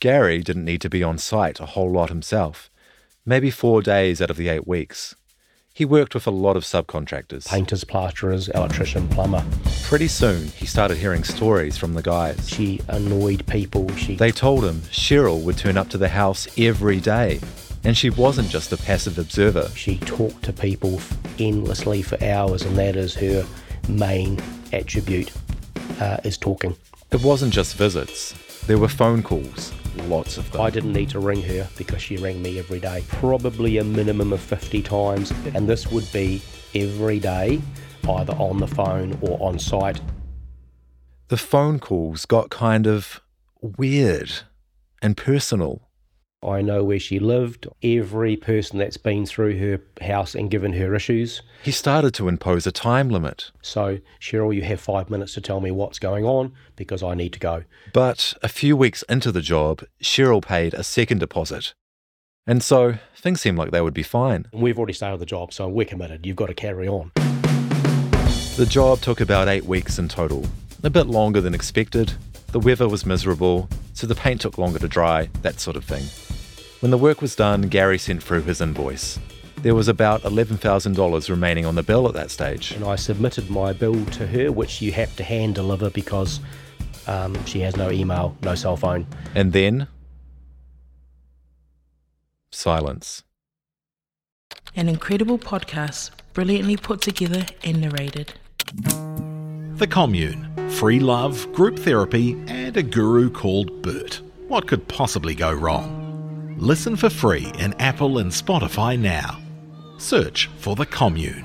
[SPEAKER 7] Gary didn't need to be on site a whole lot himself, maybe four days out of the eight weeks. He worked with a lot of subcontractors
[SPEAKER 29] painters, plasterers, electrician, plumber.
[SPEAKER 7] Pretty soon, he started hearing stories from the guys.
[SPEAKER 29] She annoyed people. She
[SPEAKER 7] They told him Cheryl would turn up to the house every day, and she wasn't just a passive observer.
[SPEAKER 29] She talked to people endlessly for hours, and that is her main attribute, uh, is talking.
[SPEAKER 7] It wasn't just visits, there were phone calls, lots of them.
[SPEAKER 29] I didn't need to ring her because she rang me every day, probably a minimum of 50 times, and this would be every day, either on the phone or on site.
[SPEAKER 7] The phone calls got kind of weird and personal.
[SPEAKER 29] I know where she lived, every person that's been through her house and given her issues.
[SPEAKER 7] He started to impose a time limit.
[SPEAKER 29] So, Cheryl, you have five minutes to tell me what's going on because I need to go.
[SPEAKER 7] But a few weeks into the job, Cheryl paid a second deposit. And so things seemed like they would be fine.
[SPEAKER 29] We've already started the job, so we're committed. You've got to carry on.
[SPEAKER 7] The job took about eight weeks in total, a bit longer than expected. The weather was miserable, so the paint took longer to dry, that sort of thing. When the work was done, Gary sent through his invoice. There was about $11,000 remaining on the bill at that stage.
[SPEAKER 29] And I submitted my bill to her, which you have to hand deliver because um, she has no email, no cell phone.
[SPEAKER 7] And then. Silence.
[SPEAKER 19] An incredible podcast, brilliantly put together and narrated.
[SPEAKER 30] The Commune, free love, group therapy, and a guru called Bert. What could possibly go wrong? Listen for free in Apple and Spotify now. Search for The Commune.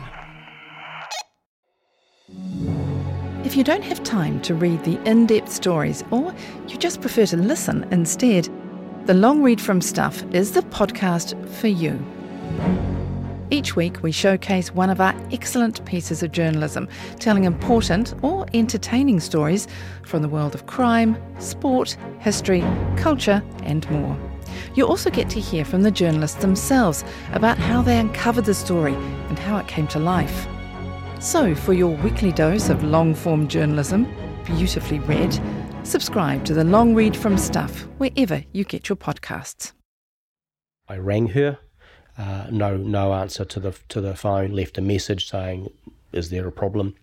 [SPEAKER 31] If you don't have time to read the in depth stories or you just prefer to listen instead, the Long Read from Stuff is the podcast for you. Each week, we showcase one of our excellent pieces of journalism, telling important or entertaining stories from the world of crime, sport, history, culture, and more. You also get to hear from the journalists themselves about how they uncovered the story and how it came to life. So, for your weekly dose of long form journalism, beautifully read, subscribe to the Long Read from Stuff wherever you get your podcasts.
[SPEAKER 29] I rang her, uh, no no answer to the to the phone. Left a message saying Is there a problem?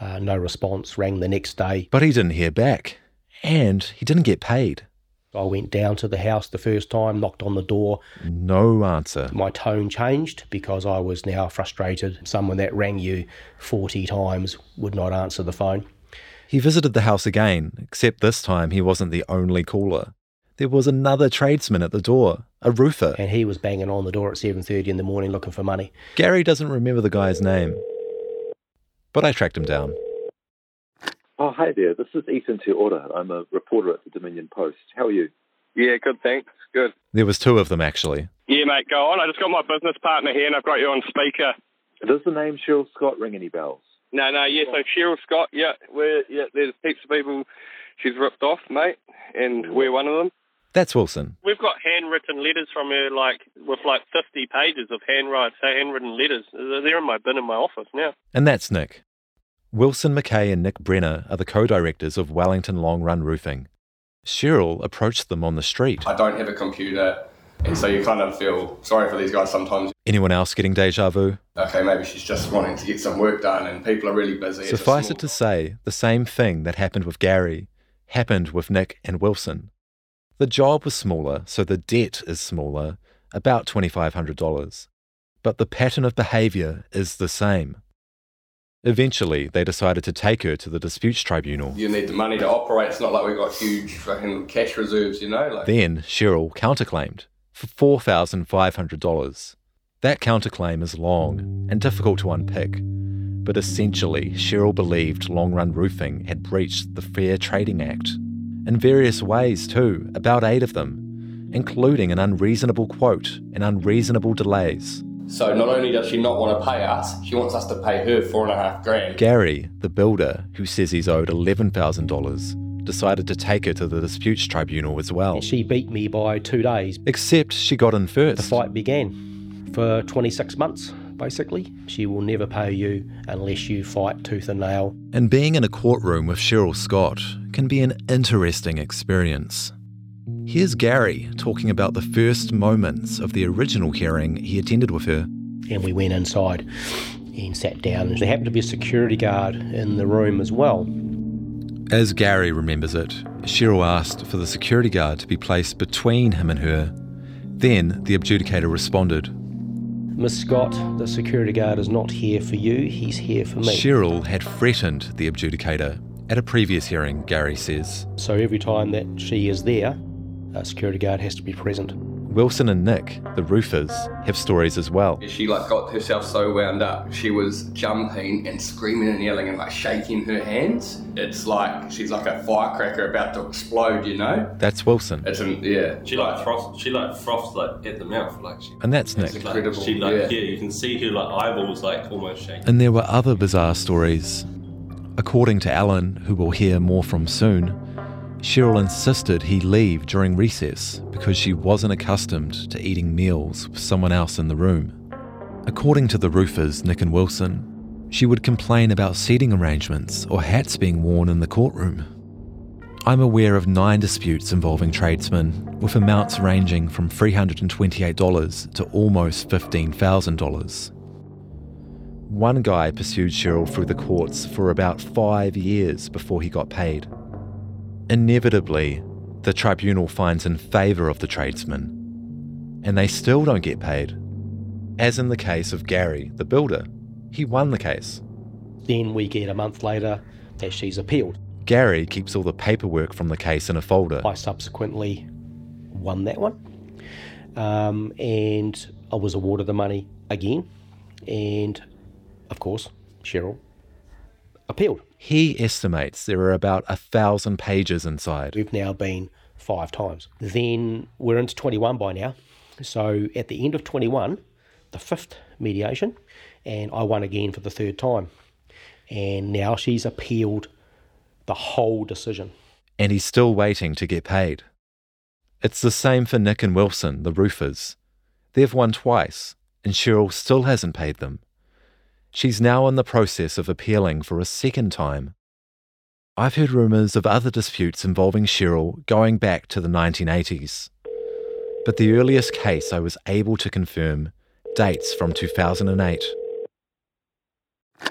[SPEAKER 29] Uh, no response. Rang the next day.
[SPEAKER 7] But he didn't hear back. And he didn't get paid.
[SPEAKER 29] I went down to the house the first time, knocked on the door.
[SPEAKER 7] No answer.
[SPEAKER 29] My tone changed because I was now frustrated. Someone that rang you 40 times would not answer the phone.
[SPEAKER 7] He visited the house again, except this time he wasn't the only caller. There was another tradesman at the door, a roofer.
[SPEAKER 29] And he was banging on the door at 7:30 in the morning looking for money.
[SPEAKER 7] Gary doesn't remember the guy's name. But I tracked him down.
[SPEAKER 32] Oh, hi there. This is Ethan Te Ora. I'm a reporter at the Dominion Post. How are you?
[SPEAKER 33] Yeah, good, thanks. Good.
[SPEAKER 7] There was two of them actually.
[SPEAKER 33] Yeah, mate, go on. I just got my business partner here and I've got you on speaker.
[SPEAKER 32] Does the name Cheryl Scott ring any bells?
[SPEAKER 33] No, no, yeah, so Cheryl Scott, yeah, we're, yeah, there's heaps of people she's ripped off, mate, and mm. we're one of them.
[SPEAKER 7] That's Wilson.
[SPEAKER 33] We've got handwritten letters from her, like, with like 50 pages of handwrite, handwritten letters. They're in my bin in my office now.
[SPEAKER 7] And that's Nick. Wilson McKay and Nick Brenner are the co directors of Wellington Long Run Roofing. Cheryl approached them on the street.
[SPEAKER 34] I don't have a computer, and so you kind of feel sorry for these guys sometimes.
[SPEAKER 7] Anyone else getting deja vu?
[SPEAKER 34] Okay, maybe she's just wanting to get some work done, and people are really busy.
[SPEAKER 7] Suffice
[SPEAKER 34] small-
[SPEAKER 7] it to say, the same thing that happened with Gary happened with Nick and Wilson. The job was smaller, so the debt is smaller, about $2,500. But the pattern of behaviour is the same. Eventually, they decided to take her to the disputes tribunal.
[SPEAKER 34] You need the money to operate. It's not like we've got huge fucking cash reserves, you know. Like
[SPEAKER 7] Then Cheryl counterclaimed for $4,500. That counterclaim is long and difficult to unpick, but essentially, Cheryl believed Long Run Roofing had breached the Fair Trading Act in various ways, too, about eight of them, including an unreasonable quote and unreasonable delays.
[SPEAKER 34] So not only does she not want to pay us, she wants us to pay her four and a half grand.
[SPEAKER 7] Gary, the builder, who says he's owed $11,000, decided to take her to the disputes tribunal as well.
[SPEAKER 29] She beat me by two days.
[SPEAKER 7] Except she got in first.
[SPEAKER 29] The fight began for 26 months, basically. She will never pay you unless you fight tooth and nail.
[SPEAKER 7] And being in a courtroom with Cheryl Scott can be an interesting experience. Here's Gary talking about the first moments of the original hearing he attended with her.
[SPEAKER 29] And we went inside and sat down. And there happened to be a security guard in the room as well.
[SPEAKER 7] As Gary remembers it, Cheryl asked for the security guard to be placed between him and her. Then the adjudicator responded.
[SPEAKER 29] Miss Scott, the security guard is not here for you, he's here for me.
[SPEAKER 7] Cheryl had threatened the adjudicator at a previous hearing, Gary says.
[SPEAKER 29] So every time that she is there, a security guard has to be present.
[SPEAKER 7] Wilson and Nick, the roofers, have stories as well.
[SPEAKER 34] She like got herself so wound up. She was jumping and screaming and yelling and like shaking her hands. It's like she's like a firecracker about to explode, you know?
[SPEAKER 7] That's Wilson.
[SPEAKER 34] It's an, yeah.
[SPEAKER 35] She like frost. She like froths like at the mouth, like she.
[SPEAKER 7] And that's Nick.
[SPEAKER 35] Like,
[SPEAKER 34] incredible,
[SPEAKER 35] she like
[SPEAKER 34] yeah.
[SPEAKER 35] yeah. you can see her like eyeballs like almost shaking.
[SPEAKER 7] And there were other bizarre stories. According to Alan, who we'll hear more from soon, Cheryl insisted he leave during recess because she wasn't accustomed to eating meals with someone else in the room. According to the roofers, Nick and Wilson, she would complain about seating arrangements or hats being worn in the courtroom. I'm aware of nine disputes involving tradesmen, with amounts ranging from $328 to almost $15,000. One guy pursued Cheryl through the courts for about five years before he got paid. Inevitably, the tribunal finds in favour of the tradesman, and they still don't get paid. As in the case of Gary, the builder, he won the case.
[SPEAKER 29] Then we get a month later that she's appealed.
[SPEAKER 7] Gary keeps all the paperwork from the case in a folder.
[SPEAKER 29] I subsequently won that one. Um, and I was awarded the money again. And of course, Cheryl appealed.
[SPEAKER 7] He estimates there are about a thousand pages inside.
[SPEAKER 29] We've now been five times. Then we're into 21 by now. So at the end of 21, the fifth mediation, and I won again for the third time. And now she's appealed the whole decision.
[SPEAKER 7] And he's still waiting to get paid. It's the same for Nick and Wilson, the roofers. They've won twice, and Cheryl still hasn't paid them. She's now in the process of appealing for a second time. I've heard rumours of other disputes involving Cheryl going back to the 1980s. But the earliest case I was able to confirm dates from 2008.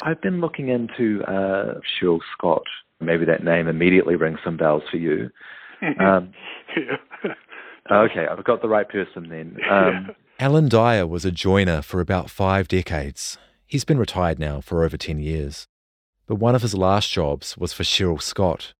[SPEAKER 32] I've been looking into uh, Cheryl Scott. Maybe that name immediately rings some bells for you. Um,
[SPEAKER 36] yeah.
[SPEAKER 32] okay, I've got the right person then. Um,
[SPEAKER 7] Alan Dyer was a joiner for about five decades. He's been retired now for over 10 years. But one of his last jobs was for Cheryl Scott.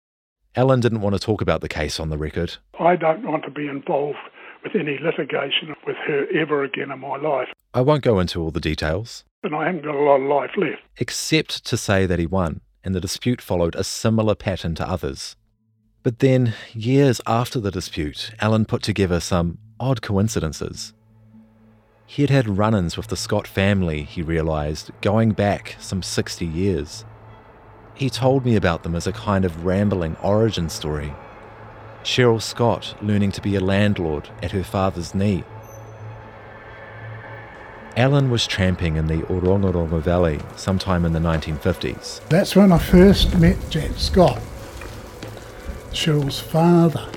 [SPEAKER 7] Alan didn't want to talk about the case on the record.
[SPEAKER 36] I don't want to be involved with any litigation with her ever again in my life.
[SPEAKER 7] I won't go into all the details,
[SPEAKER 36] And I haven't got a lot of life left.
[SPEAKER 7] except to say that he won, and the dispute followed a similar pattern to others. But then, years after the dispute, Alan put together some odd coincidences. He had had run ins with the Scott family, he realised, going back some 60 years. He told me about them as a kind of rambling origin story. Cheryl Scott learning to be a landlord at her father's knee. Alan was tramping in the Orongorongo Valley sometime in the 1950s.
[SPEAKER 37] That's when I first met Jack Scott, Cheryl's father.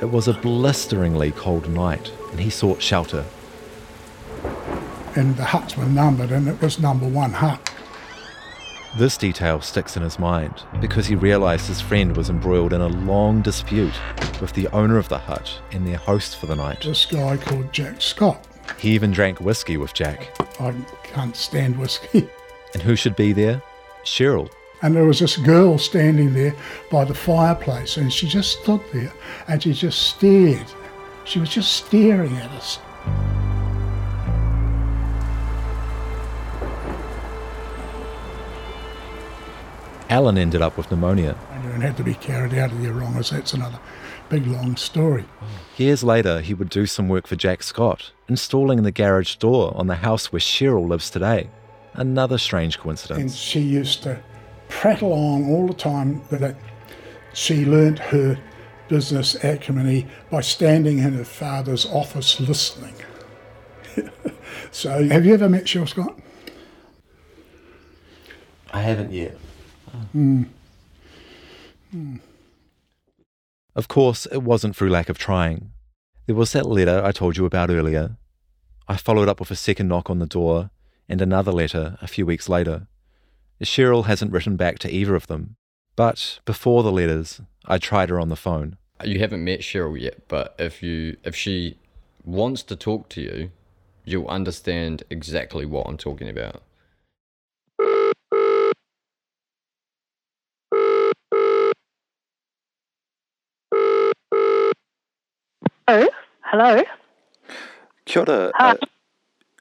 [SPEAKER 7] It was a blisteringly cold night, and he sought shelter.
[SPEAKER 37] And the huts were numbered, and it was number one hut.
[SPEAKER 7] This detail sticks in his mind because he realised his friend was embroiled in a long dispute with the owner of the hut and their host for the night.
[SPEAKER 37] This guy called Jack Scott.
[SPEAKER 7] He even drank whiskey with Jack.
[SPEAKER 37] I can't stand whiskey.
[SPEAKER 7] And who should be there? Cheryl.
[SPEAKER 37] And there was this girl standing there by the fireplace, and she just stood there and she just stared. She was just staring at us.
[SPEAKER 7] Alan ended up with pneumonia.
[SPEAKER 37] And had to be carried out of the Orongas. That's another big long story.
[SPEAKER 7] Years later, he would do some work for Jack Scott, installing the garage door on the house where Cheryl lives today. Another strange
[SPEAKER 37] And
[SPEAKER 7] coincidence.
[SPEAKER 37] she used to prattle on all the time that she learnt her business acumen by standing in her father's office listening. so, have you ever met Cheryl Scott?
[SPEAKER 7] I haven't yet.
[SPEAKER 37] Hmm. Hmm.
[SPEAKER 7] Of course, it wasn't through lack of trying. There was that letter I told you about earlier. I followed up with a second knock on the door and another letter a few weeks later. Cheryl hasn't written back to either of them, but before the letters, I tried her on the phone.
[SPEAKER 38] You haven't met Cheryl yet, but if you if she wants to talk to you, you'll understand exactly what I'm talking about.
[SPEAKER 39] Oh, hello.
[SPEAKER 27] Kia ora,
[SPEAKER 39] Hi.
[SPEAKER 27] uh,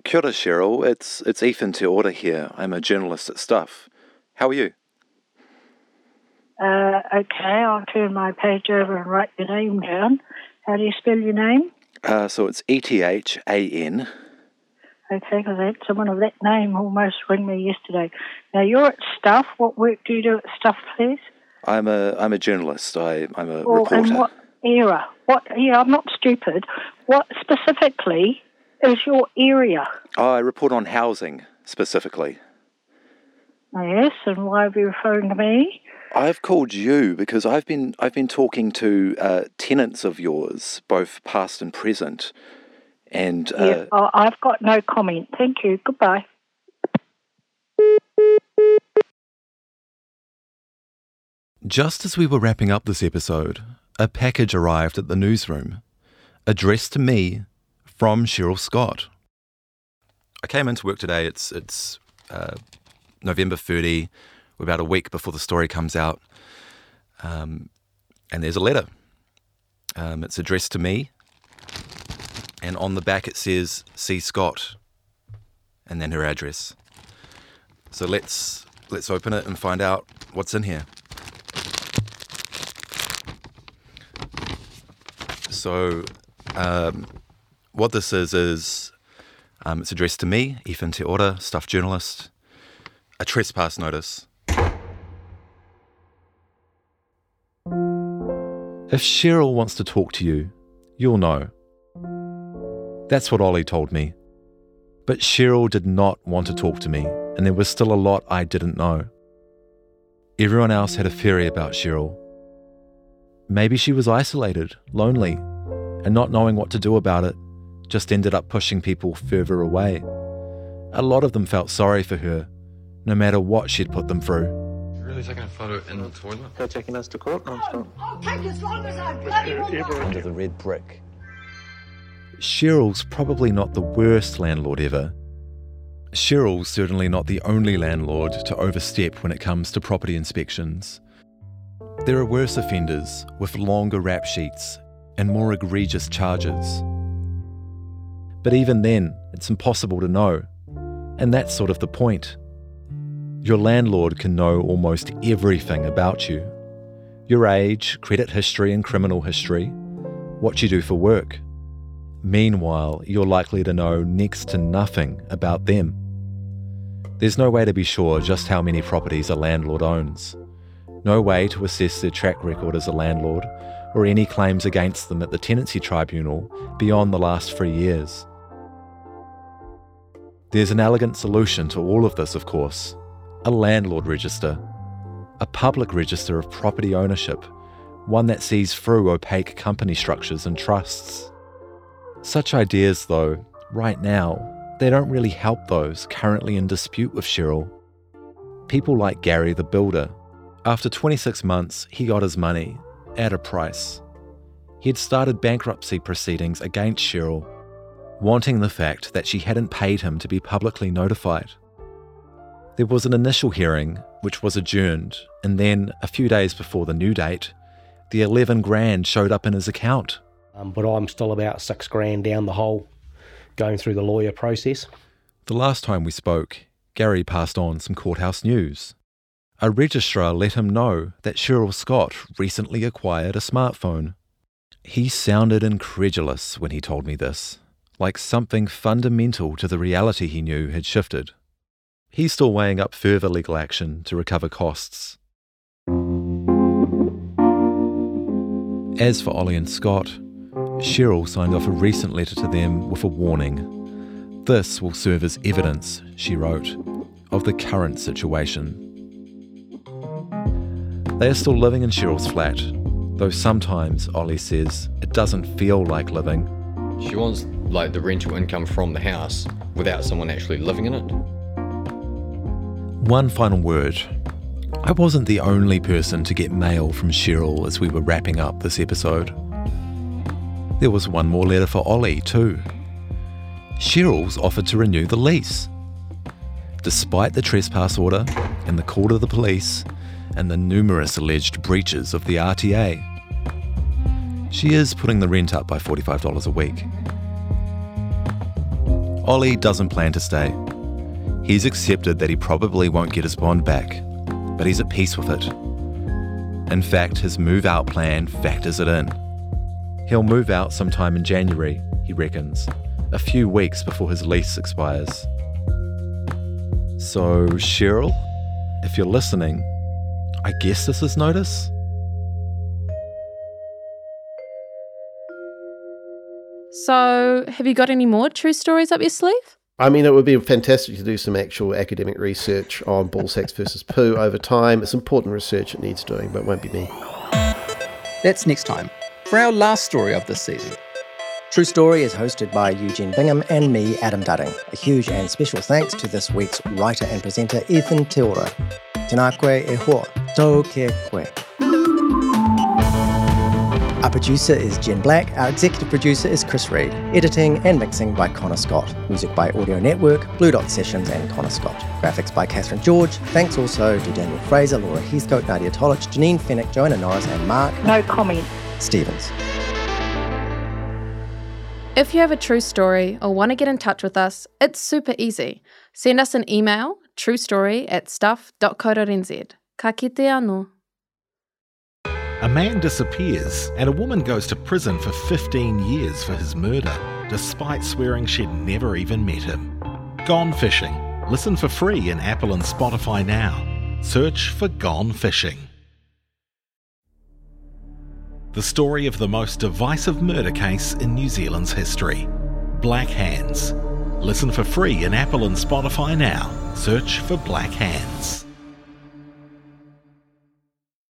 [SPEAKER 27] kia ora, Cheryl. It's it's Ethan Te Ora here. I'm a journalist at Stuff. How are you?
[SPEAKER 39] Uh, okay, I'll turn my page over and write your name down. How do you spell your name?
[SPEAKER 27] Uh, so it's E T H A N.
[SPEAKER 39] Okay, because I had someone of that name almost ring me yesterday. Now you're at Stuff. What work do you do at Stuff, please?
[SPEAKER 27] I'm a I'm a journalist. I I'm a
[SPEAKER 39] Or
[SPEAKER 27] reporter.
[SPEAKER 39] and what era? What? Yeah, I'm not stupid. What specifically is your area?
[SPEAKER 27] Oh, I report on housing specifically.
[SPEAKER 39] Yes, and why are you referring to me?
[SPEAKER 27] I've called you because I've been I've been talking to uh, tenants of yours, both past and present, and uh,
[SPEAKER 39] yeah, I've got no comment. Thank you. Goodbye.
[SPEAKER 7] Just as we were wrapping up this episode, a package arrived at the newsroom, addressed to me from Cheryl Scott. I came into work today. It's it's uh, November 30. We're about a week before the story comes out, um, and there's a letter. Um, it's addressed to me, and on the back it says "C. Scott," and then her address. So let's let's open it and find out what's in here. So, um, what this is is um, it's addressed to me, Ethan Te Ora, staff journalist, a trespass notice. If Cheryl wants to talk to you, you'll know. That's what Ollie told me. But Cheryl did not want to talk to me, and there was still a lot I didn't know. Everyone else had a theory about Cheryl. Maybe she was isolated, lonely, and not knowing what to do about it just ended up pushing people further away. a lot of them felt sorry for her, no matter what she'd put them through.
[SPEAKER 8] Really taking a photo in the toilet?
[SPEAKER 40] They're taking us to court non-stop.
[SPEAKER 41] I'll take as long as I bloody want.
[SPEAKER 40] Under the red brick.
[SPEAKER 7] Cheryl's probably not the worst landlord ever. Cheryl's certainly not the only landlord to overstep when it comes to property inspections. There are worse offenders with longer rap sheets and more egregious charges. But even then, it's impossible to know. And that's sort of the point. Your landlord can know almost everything about you your age, credit history, and criminal history, what you do for work. Meanwhile, you're likely to know next to nothing about them. There's no way to be sure just how many properties a landlord owns, no way to assess their track record as a landlord or any claims against them at the tenancy tribunal beyond the last three years. There's an elegant solution to all of this, of course a landlord register a public register of property ownership, one that sees through opaque company structures and trusts. Such ideas, though, right now, they don't really help those currently in dispute with Cheryl. People like Gary the builder. After 26 months, he got his money at a price. He had started bankruptcy proceedings against Cheryl, wanting the fact that she hadn't paid him to be publicly notified. There was an initial hearing, which was adjourned, and then, a few days before the new date, the 11 grand showed up in his account.
[SPEAKER 29] Um, but I'm still about six grand down the hole going through the lawyer process.
[SPEAKER 7] The last time we spoke, Gary passed on some courthouse news. A registrar let him know that Cheryl Scott recently acquired a smartphone. He sounded incredulous when he told me this, like something fundamental to the reality he knew had shifted. He's still weighing up further legal action to recover costs. As for Ollie and Scott, Cheryl signed off a recent letter to them with a warning. This will serve as evidence, she wrote, of the current situation. They are still living in Cheryl's flat, though sometimes, Ollie says, it doesn't feel like living.
[SPEAKER 8] She wants like the rental income from the house without someone actually living in it.
[SPEAKER 7] One final word. I wasn't the only person to get mail from Cheryl as we were wrapping up this episode. There was one more letter for Ollie, too. Cheryl's offered to renew the lease. Despite the trespass order and the call to the police and the numerous alleged breaches of the RTA, she is putting the rent up by $45 a week. Ollie doesn't plan to stay. He's accepted that he probably won't get his bond back, but he's at peace with it. In fact, his move out plan factors it in. He'll move out sometime in January, he reckons, a few weeks before his lease expires. So, Cheryl, if you're listening, I guess this is notice?
[SPEAKER 2] So, have you got any more true stories up your sleeve?
[SPEAKER 42] I mean, it would be fantastic to do some actual academic research on ball sacks versus poo over time. It's important research it needs doing, but it won't be me.
[SPEAKER 3] That's next time for our last story of this season. True Story is hosted by Eugene Bingham and me, Adam Dudding. A huge and special thanks to this week's writer and presenter, Ethan Te Ora. Tēnā koe e hoa, tau ke koe. Our producer is Jen Black. Our executive producer is Chris Reid. Editing and mixing by Connor Scott. Music by Audio Network, Blue Dot Sessions, and Connor Scott. Graphics by Catherine George. Thanks also to Daniel Fraser, Laura Heathcote, Nadia Tolich, Janine Fennick, Joanna Norris, and Mark.
[SPEAKER 39] No comment.
[SPEAKER 3] Stevens.
[SPEAKER 2] If you have a true story or want to get in touch with us, it's super easy. Send us an email, truestory at stuff.co.nz. Ka kite anō.
[SPEAKER 30] A man disappears and a woman goes to prison for 15 years for his murder, despite swearing she'd never even met him. Gone Fishing. Listen for free in Apple and Spotify now. Search for Gone Fishing. The story of the most divisive murder case in New Zealand's history Black Hands. Listen for free in Apple and Spotify now. Search for Black Hands.